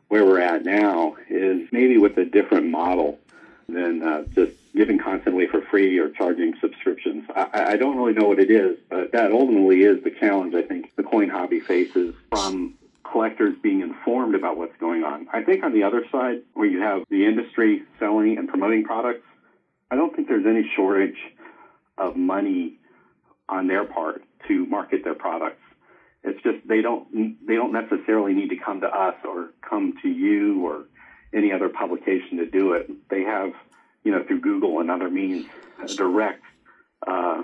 where we're at now is maybe with a different model than uh, just giving content away for free or charging subscriptions. I, I don't really know what it is, but that ultimately is the challenge I think the coin hobby faces from collectors being informed about what's going on. I think on the other side, where you have the industry selling and promoting products, I don't think there's any shortage of money on their part to market their products. It's just they don't they don't necessarily need to come to us or come to you or any other publication to do it. They have, you know, through Google and other means, a direct, uh,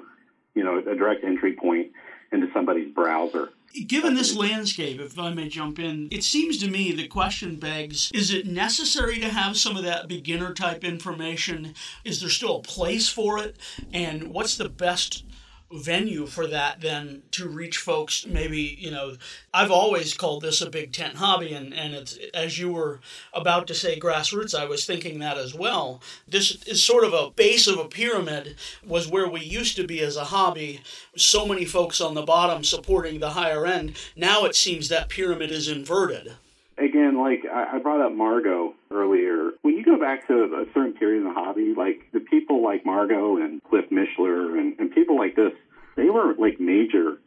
you know, a direct entry point into somebody's browser. Given this landscape, if I may jump in, it seems to me the question begs is it necessary to have some of that beginner type information? Is there still a place for it? And what's the best venue for that then to reach folks maybe you know i've always called this a big tent hobby and, and it's as you were about to say grassroots i was thinking that as well. This is sort of a base of a pyramid was where we used to be as a hobby so many folks on the bottom supporting the higher end. Now it seems that pyramid is inverted again like i brought up margo earlier when you go back to a certain period in the hobby, like the people like Margo and Cliff Mishler and, and people like this, they were like major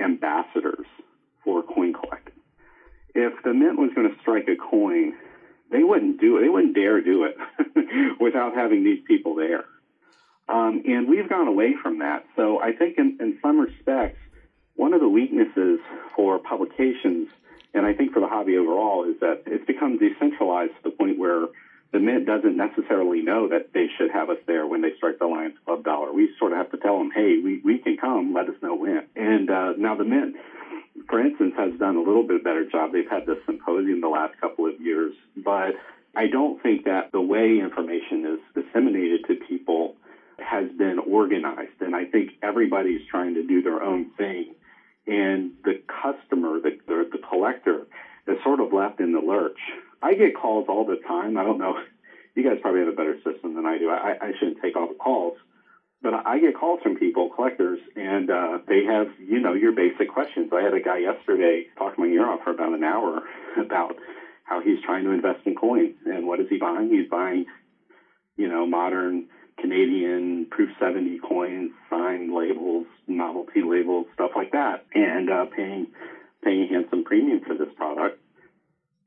ambassadors for coin collecting. If the mint was going to strike a coin, they wouldn't do it. They wouldn't dare do it without having these people there. Um, and we've gone away from that. So I think in, in some respects, one of the weaknesses for publications, and I think for the hobby overall, is that it's become decentralized to the point where the Mint doesn't necessarily know that they should have us there when they strike the Lions Club dollar. We sort of have to tell them, hey, we, we can come, let us know when. And uh, now the Mint, for instance, has done a little bit better job. They've had this symposium the last couple of years, but I don't think that the way information is disseminated to people has been organized. And I think everybody's trying to do their own thing. And the customer, the, the, the collector, is sort of left in the lurch. I get calls all the time. I don't know. You guys probably have a better system than I do. I, I shouldn't take all the calls. But I get calls from people, collectors, and uh, they have, you know, your basic questions. I had a guy yesterday talk my ear off for about an hour about how he's trying to invest in coins and what is he buying? He's buying, you know, modern Canadian Proof 70 coins, signed labels, novelty labels, stuff like that, and uh, paying paying a handsome premium for this product.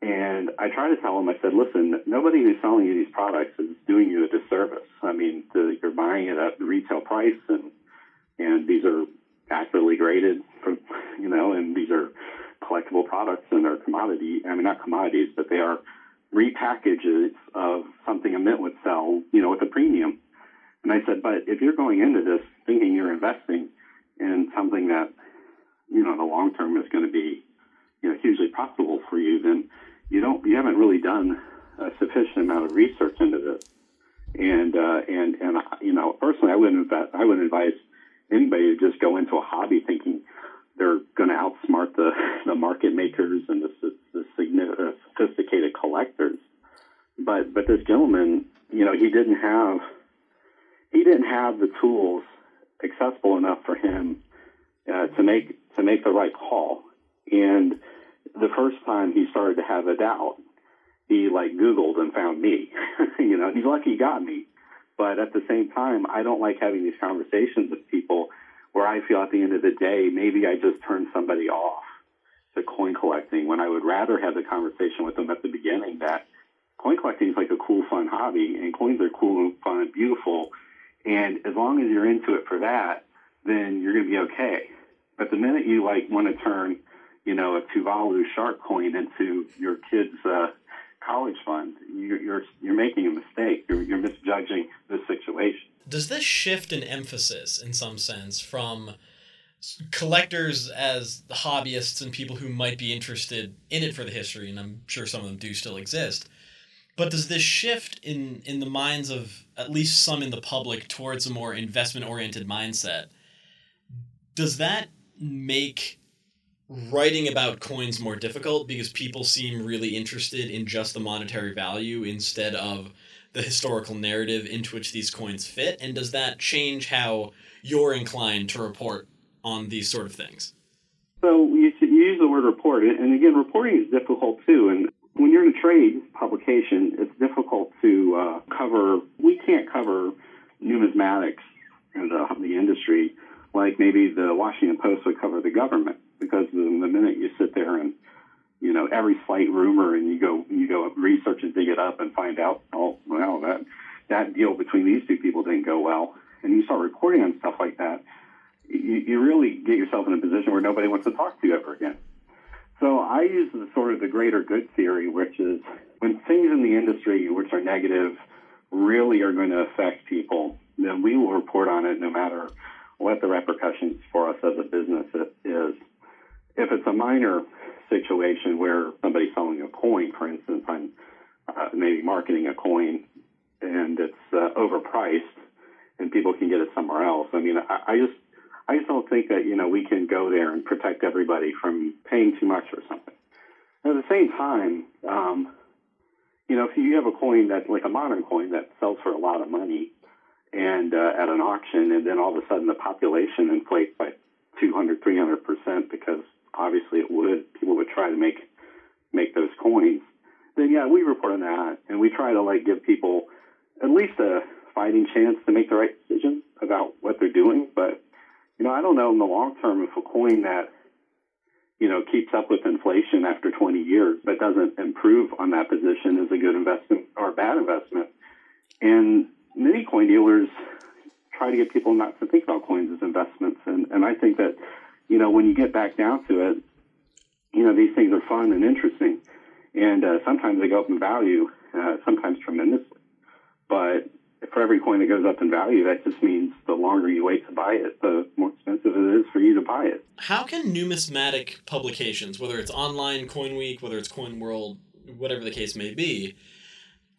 And I try to tell him, I said, listen, nobody who's selling you these products is doing you a disservice. I mean, the, you're buying it at the retail price, and and these are accurately graded, you know, and these are collectible products, and they're commodity. I mean, not commodities, but they are repackages of something a mint would sell, you know, with a premium. And I said, but if you're going into this thinking you're investing in something that, you know, the long term is going to be, you know, hugely profitable for you, then you don't, you haven't really done a sufficient amount of research into this. And, uh, and, and, you know, personally, I wouldn't, I wouldn't advise anybody to just go into a hobby thinking they're going to outsmart the, the market makers and the, the, the sophisticated collectors. But, but this gentleman, you know, he didn't have, he didn't have the tools accessible enough for him uh, to make to make the right call. And the first time he started to have a doubt, he like Googled and found me. you know, he's lucky he got me. But at the same time, I don't like having these conversations with people where I feel at the end of the day, maybe I just turned somebody off to coin collecting when I would rather have the conversation with them at the beginning that coin collecting is like a cool, fun hobby and coins are cool and fun and beautiful and as long as you're into it for that, then you're going to be okay. But the minute you like want to turn, you know, a Tuvalu shark coin into your kid's uh, college fund, you're, you're you're making a mistake. You're, you're misjudging the situation. Does this shift in emphasis, in some sense, from collectors as hobbyists and people who might be interested in it for the history, and I'm sure some of them do still exist, but does this shift in in the minds of at least some in the public towards a more investment oriented mindset? Does that make writing about coins more difficult because people seem really interested in just the monetary value instead of the historical narrative into which these coins fit? And does that change how you're inclined to report on these sort of things? So you, use the word report, and again, reporting is difficult too. And when you're in a trade publication, it's difficult to uh, cover. We can't cover numismatics and the, the industry like maybe the Washington Post would cover the government because the, the minute you sit there and you know every slight rumor and you go you go research and dig it up and find out oh well that that deal between these two people didn't go well and you start reporting on stuff like that you, you really get yourself in a position where nobody wants to talk to you ever again so I use the sort of the greater good theory, which is when things in the industry which are negative really are going to affect people, then we will report on it no matter what the repercussions for us as a business is. If it's a minor situation where somebody's selling a coin, for instance, I'm uh, maybe marketing a coin and it's uh, overpriced and people can get it somewhere else. I mean, I, I just I just don't think that you know we can go there and protect everybody from paying too much or something. And At the same time, um, you know, if you have a coin that like a modern coin that sells for a lot of money, and uh, at an auction, and then all of a sudden the population inflates by 200, 300 percent because obviously it would people would try to make make those coins. then yeah, we report on that, and we try to like give people at least a fighting chance to make the right decision about what they're doing. But you know, I don't know in the long term if a coin that you know keeps up with inflation after 20 years but doesn't improve on that position is a good investment or a bad investment. And many coin dealers try to get people not to think about coins as investments, and and I think that you know when you get back down to it, you know these things are fun and interesting, and uh, sometimes they go up in value, uh, sometimes tremendously. But for every coin that goes up in value, that just means the longer you wait to buy it, the more expensive it is for you to buy it. How can numismatic publications, whether it's online Coin Week, whether it's Coin World, whatever the case may be,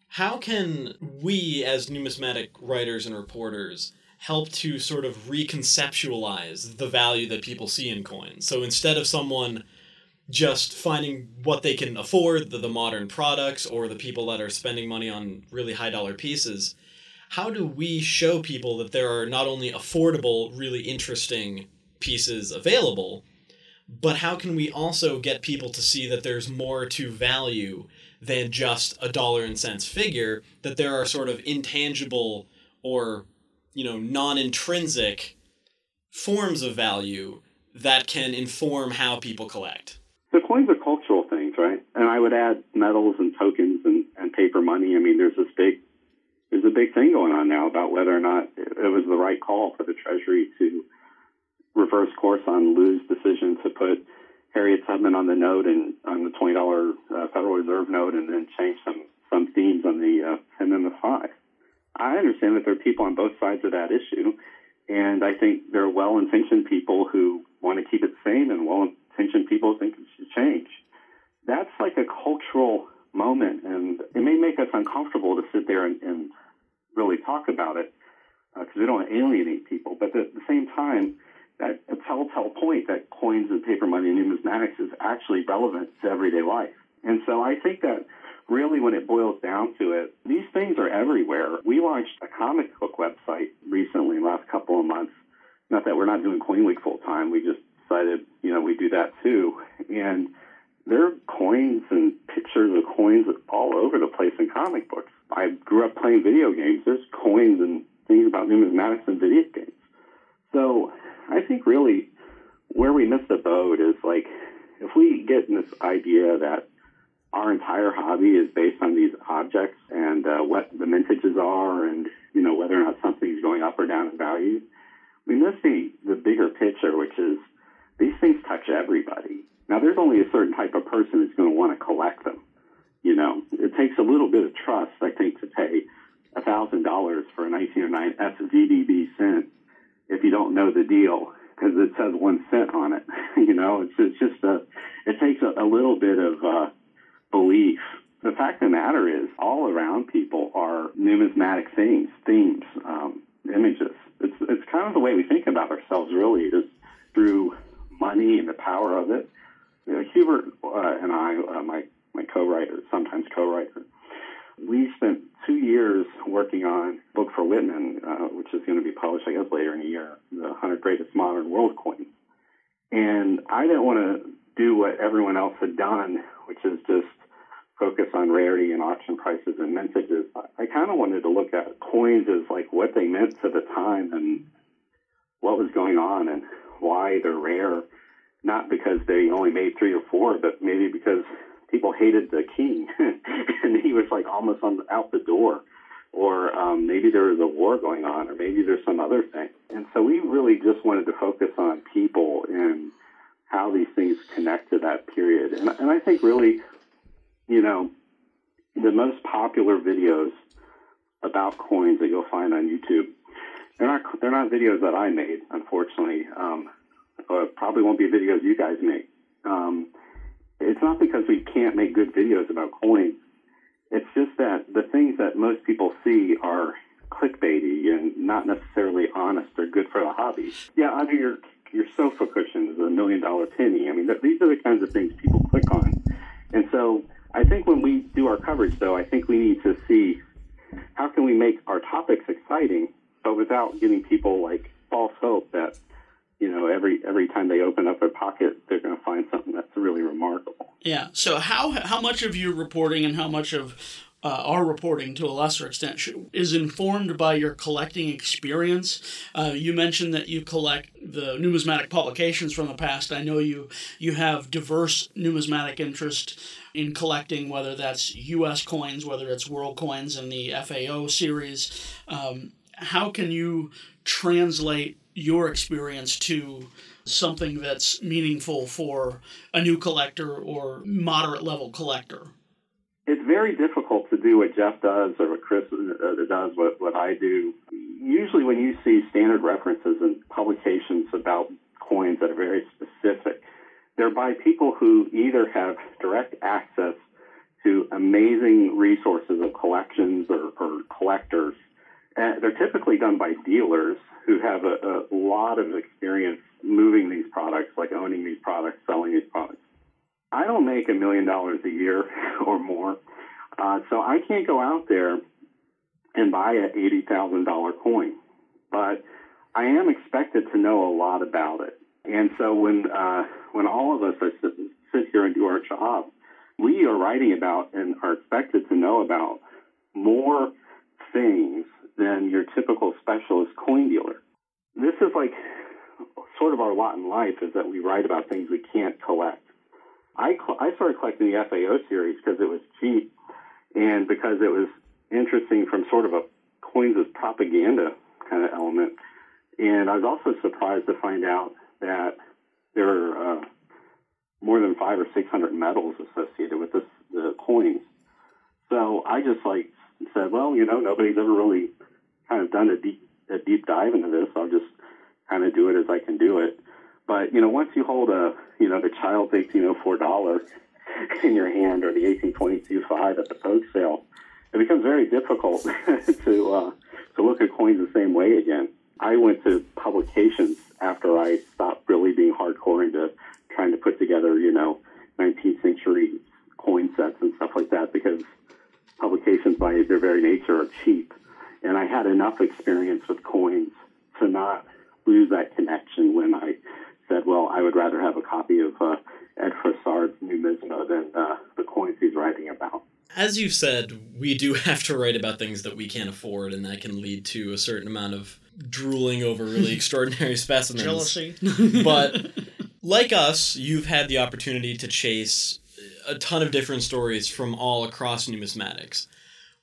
how can we as numismatic writers and reporters help to sort of reconceptualize the value that people see in coins? So instead of someone just finding what they can afford, the, the modern products, or the people that are spending money on really high dollar pieces, how do we show people that there are not only affordable, really interesting pieces available, but how can we also get people to see that there's more to value than just a dollar and cents figure, that there are sort of intangible or, you know, non intrinsic forms of value that can inform how people collect? The coins are cultural things, right? And I would add medals and tokens and, and paper money. I mean, there's this big there's a big thing going on now about whether or not it was the right call for the Treasury to reverse course on Lew's decision to put Harriet Tubman on the note and on the twenty dollar uh, Federal Reserve note, and then change some some themes on the uh, the five. I understand that there are people on both sides of that issue, and I think there are well-intentioned people who want to keep it the same, and well-intentioned people think it should change. That's like a cultural moment, and it may make us uncomfortable to sit there and, and really talk about it because uh, we don't alienate people. But at the same time, that a telltale point that coins and paper money and numismatics is actually relevant to everyday life. And so I think that really when it boils down to it, these things are everywhere. We launched a comic book website recently last couple of months. Not that we're not doing Coin Week full time, we just decided, you know, we do that too. And there are coins and pictures of coins all over the place in comic books. I grew up playing video games. There's coins and things about numismatics and video games. So I think really where we miss the boat is like if we get in this idea that our entire hobby is based on these objects and uh, what the mintages are and you know whether or not something's going up or down in value, we miss the the bigger picture, which is these things touch everybody. Now, there's only a certain type of person that's going to want to collect them. You know, it takes a little bit of trust, I think, to pay a thousand dollars for a 1909 SVDB cent if you don't know the deal because it says one cent on it. you know, it's, it's just a, it takes a, a little bit of uh, belief. The fact of the matter is, all around people are numismatic things, themes, um, images. It's it's kind of the way we think about ourselves, really, is through money and the power of it. You know, Hubert uh, and I, uh, my my co-writer, sometimes co-writer, we spent two years working on a book for Whitman, uh, which is going to be published, I guess, later in the year, the 100 Greatest Modern World Coins. And I didn't want to do what everyone else had done, which is just focus on rarity and auction prices and mintages. I kind of wanted to look at coins as like what they meant to the time and what was going on and why they're rare. Not because they only made three or four, but maybe because people hated the king, and he was like almost on out the door, or um, maybe there was a war going on, or maybe there's some other thing. And so we really just wanted to focus on people and how these things connect to that period. And, and I think really, you know, the most popular videos about coins that you'll find on YouTube, they're not they're not videos that I made, unfortunately. Um, probably won't be videos you guys make. Um, it's not because we can't make good videos about coins. It's just that the things that most people see are clickbaity and not necessarily honest or good for the hobby. Yeah, under your your sofa cushion is a million dollar penny. I mean, th- these are the kinds of things people click on. And so I think when we do our coverage, though, I think we need to see how can we make our topics exciting, but without giving people like false hope that you know, every every time they open up a pocket, they're going to find something that's really remarkable. Yeah. So how how much of your reporting and how much of uh, our reporting to a lesser extent is informed by your collecting experience. Uh, you mentioned that you collect the numismatic publications from the past. I know you you have diverse numismatic interest in collecting, whether that's U.S. coins, whether it's world coins in the FAO series. Um, how can you translate your experience to something that's meaningful for a new collector or moderate level collector? it's very difficult to do what Jeff does or what Chris uh, does, what, what I do. Usually, when you see standard references and publications about coins that are very specific, they're by people who either have direct access to amazing resources of collections or, or collectors. And they're typically done by dealers who have a, a lot of experience moving these products, like owning these products, selling these products. I don't make a million dollars a year or more, uh, so I can't go out there and buy a eighty thousand dollar coin, but I am expected to know a lot about it. And so when uh, when all of us are sit, sit here and do our job, we are writing about and are expected to know about more things than your typical specialist coin dealer. This is like sort of our lot in life is that we write about things we can't collect. I, I started collecting the FAO series because it was cheap and because it was interesting from sort of a coins as propaganda kind of element. And I was also surprised to find out that there are uh, more than five or six hundred medals associated with this, the coins. So I just like said, well, you know, nobody's ever really kind of done a deep a deep dive into this. I'll just kind of do it as I can do it. But you know, once you hold a you know the Childs 1804 dollar in your hand or the 1822 five at the Pogue sale, it becomes very difficult to uh, to look at coins the same way again. I went to publications after I stopped really being hardcore into trying to put together, you know, 19th century coin sets and stuff like that because publications by their very nature are cheap. And I had enough experience with coins to not lose that connection when I said, well, I would rather have a copy of uh, Ed Frossard's Numisma than uh, the coins he's writing about. As you said, we do have to write about things that we can't afford, and that can lead to a certain amount of drooling over really extraordinary specimens. Jealousy. but like us, you've had the opportunity to chase a ton of different stories from all across numismatics.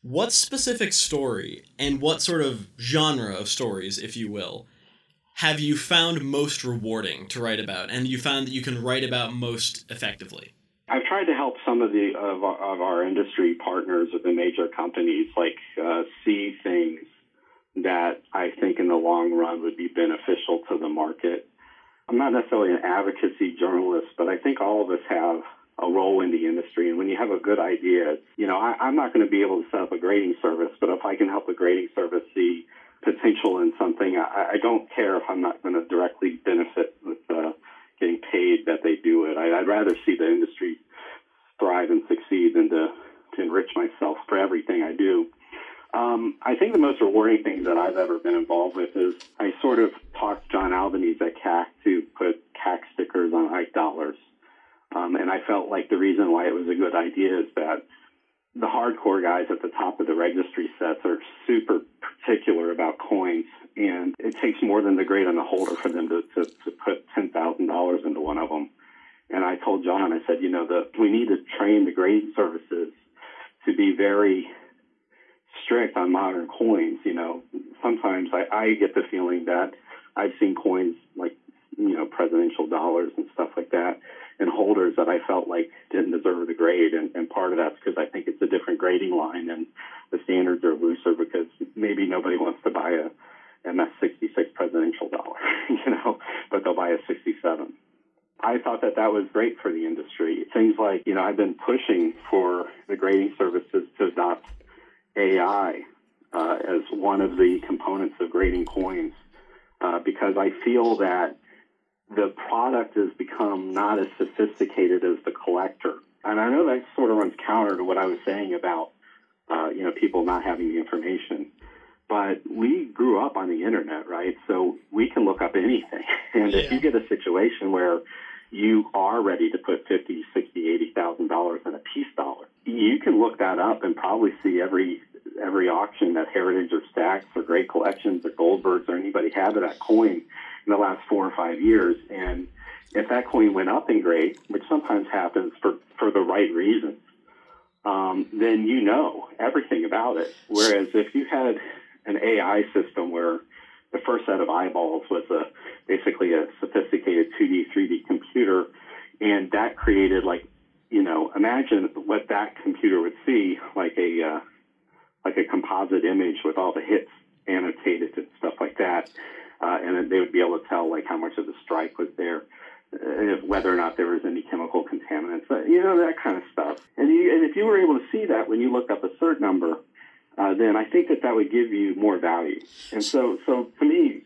What specific story and what sort of genre of stories, if you will, have you found most rewarding to write about and you found that you can write about most effectively? I've tried to help some of the of our, of our industry partners of the major companies like uh, see things that I think in the long run would be beneficial to the market. I'm not necessarily an advocacy journalist, but I think all of us have a role in the industry. And when you have a good idea, you know, I, I'm not going to be able to set up a grading service, but if I can help a grading service see potential in something. I, I don't care if I'm not going to directly benefit with uh, getting paid that they do it. I, I'd rather see the industry thrive and succeed than to, to enrich myself for everything I do. Um, I think the most rewarding thing that I've ever been involved with is I sort of talked John Albanese at CAC to put CAC stickers on Ike dollars. Um, and I felt like the reason why it was a good idea is that the hardcore guys at the top of the registry sets are super particular about coins, and it takes more than the grade on the holder for them to, to, to put ten thousand dollars into one of them. And I told John, I said, you know, the, we need to train the grading services to be very strict on modern coins. You know, sometimes I, I get the feeling that I've seen coins like, you know, presidential dollars and stuff like that and holders that I felt like didn't deserve the grade. And, and part of that's because I think it's a different grading line and the standards are looser because maybe nobody wants to buy a MS66 presidential dollar, you know, but they'll buy a 67. I thought that that was great for the industry. Things like, you know, I've been pushing for the grading services to adopt AI uh, as one of the components of grading coins uh, because I feel that the product has become not as sophisticated as the collector. And I know that sort of runs counter to what I was saying about, uh, you know, people not having the information. but we grew up on the internet, right? So we can look up anything. And if you get a situation where you are ready to put fifty, sixty, eighty thousand dollars in a peace dollar, you can look that up and probably see every every auction that Heritage or Stacks or Great Collections or Goldbergs or anybody had of that coin in the last four or five years. And if that coin went up in grade, which sometimes happens for, for the right reasons, um, then you know everything about it. Whereas if you had an AI system where the first set of eyeballs was a basically a sophisticated 2D, 3D computer, and that created like, you know, imagine what that computer would see, like a uh, like a composite image with all the hits annotated and stuff like that, uh, and they would be able to tell like how much of the strike was there uh, whether or not there was any chemical contaminants, uh, you know, that kind of stuff. And, you, and if you were able to see that when you looked up a cert number, uh, then I think that that would give you more value. And so, so to me,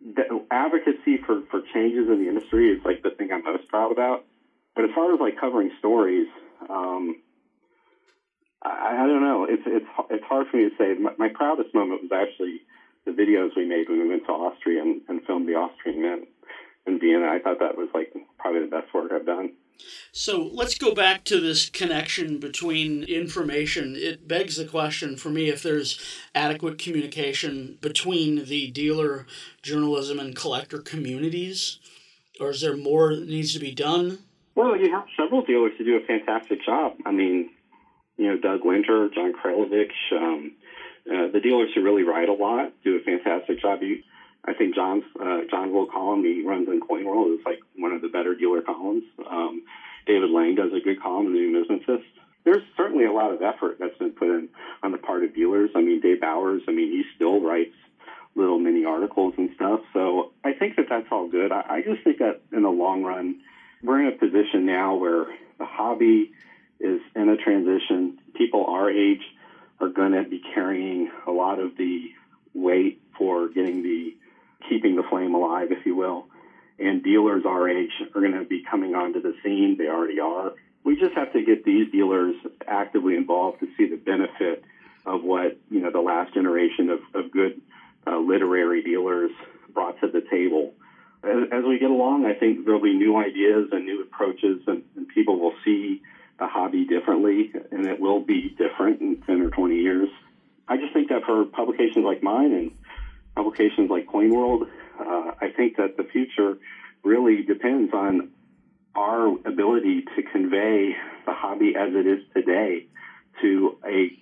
the advocacy for, for changes in the industry is like the thing I'm most proud about. But as far as like covering stories, um, I, I don't know. It's it's it's hard for me to say. My, my proudest moment was actually the videos we made when we went to Austria and, and filmed the Austrian men in Vienna. I thought that was like probably the best work I've done. So let's go back to this connection between information. It begs the question for me if there's adequate communication between the dealer, journalism, and collector communities, or is there more that needs to be done? Well, you have several dealers who do a fantastic job. I mean, you know, Doug Winter, John Kraljevich, um, uh, the dealers who really write a lot do a fantastic job. You, I think John's uh, John Will column he runs in Coin World is like one of the better dealer columns. Um, David Lange does a good column in the Numismatist. There's certainly a lot of effort that's been put in on the part of dealers. I mean, Dave Bowers. I mean, he still writes little mini articles and stuff. So I think that that's all good. I, I just think that in the long run, we're in a position now where the hobby is in a transition. People our age are going to be carrying a lot of the weight for getting the keeping the flame alive, if you will. And dealers our age are going to be coming onto the scene. They already are. We just have to get these dealers actively involved to see the benefit of what you know the last generation of, of good uh, literary dealers brought to the table. As, as we get along, I think there'll be new ideas and new approaches, and, and people will see the hobby differently, and it will be different in 10 or 20 years. I just think that for publications like mine and publications like Coin World, uh, I think that the future really depends on our ability to convey the hobby as it is today to a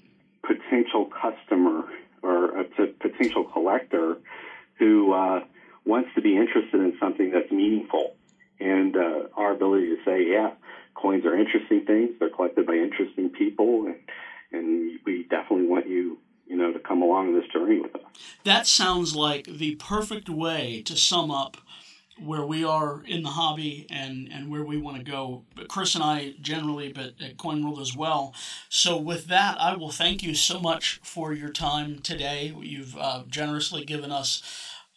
potential customer or a p- potential collector who uh, wants to be interested in something that's meaningful. And uh, our ability to say, yeah, coins are interesting things. They're collected by interesting people, and, and we definitely want you, you know, to come along this journey with us. That sounds like the perfect way to sum up where we are in the hobby and, and where we want to go. Chris and I generally, but at Coin World as well. So with that, I will thank you so much for your time today. You've uh, generously given us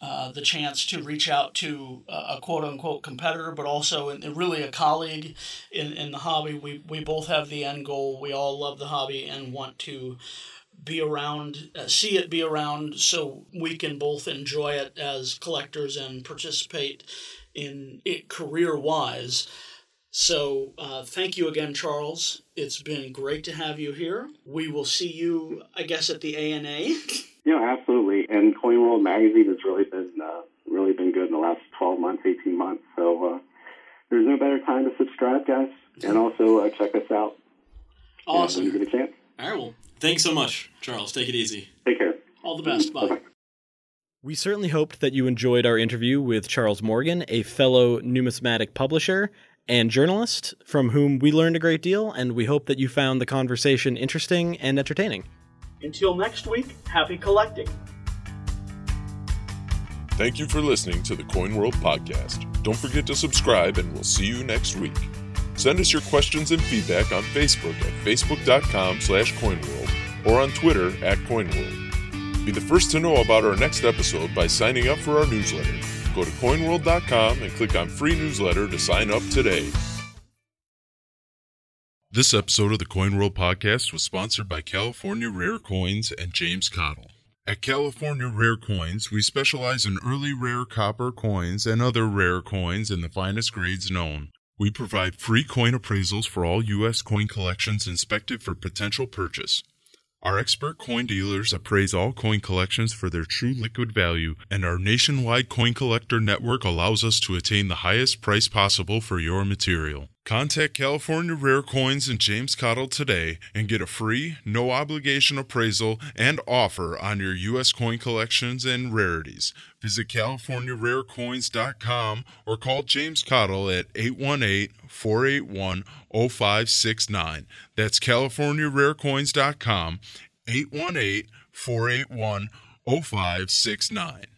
uh, the chance to reach out to a, a quote unquote competitor, but also really a colleague in, in the hobby. We, we both have the end goal. We all love the hobby and want to be around, uh, see it be around, so we can both enjoy it as collectors and participate in it career wise. So, uh, thank you again, Charles. It's been great to have you here. We will see you, I guess, at the ANA. Know, absolutely. And Coin World Magazine is really been uh, really been good in the last 12 months, 18 months. So uh, there's no better time to subscribe, guys, and also uh, check us out. you know, when you Awesome. get a chance. All right, well, Thanks so much, Charles. Take it easy. Take care. all the best. Bye. We certainly hoped that you enjoyed our interview with Charles Morgan, a fellow numismatic publisher and journalist from whom we learned a great deal, and we hope that you found the conversation interesting and entertaining. Until next week, happy collecting. Thank you for listening to the Coin World podcast. Don't forget to subscribe, and we'll see you next week. Send us your questions and feedback on Facebook at facebook.com slash coinworld or on Twitter at coinworld. Be the first to know about our next episode by signing up for our newsletter. Go to coinworld.com and click on free newsletter to sign up today. This episode of the Coin World podcast was sponsored by California Rare Coins and James Cottle. At California Rare Coins, we specialize in early rare copper coins and other rare coins in the finest grades known. We provide free coin appraisals for all U.S. coin collections inspected for potential purchase. Our expert coin dealers appraise all coin collections for their true liquid value, and our nationwide coin collector network allows us to attain the highest price possible for your material. Contact California Rare Coins and James Cottle today and get a free, no obligation appraisal and offer on your U.S. coin collections and rarities. Visit CaliforniaRareCoins.com or call James Cottle at 818 481 0569. That's CaliforniaRareCoins.com, 818 481 0569.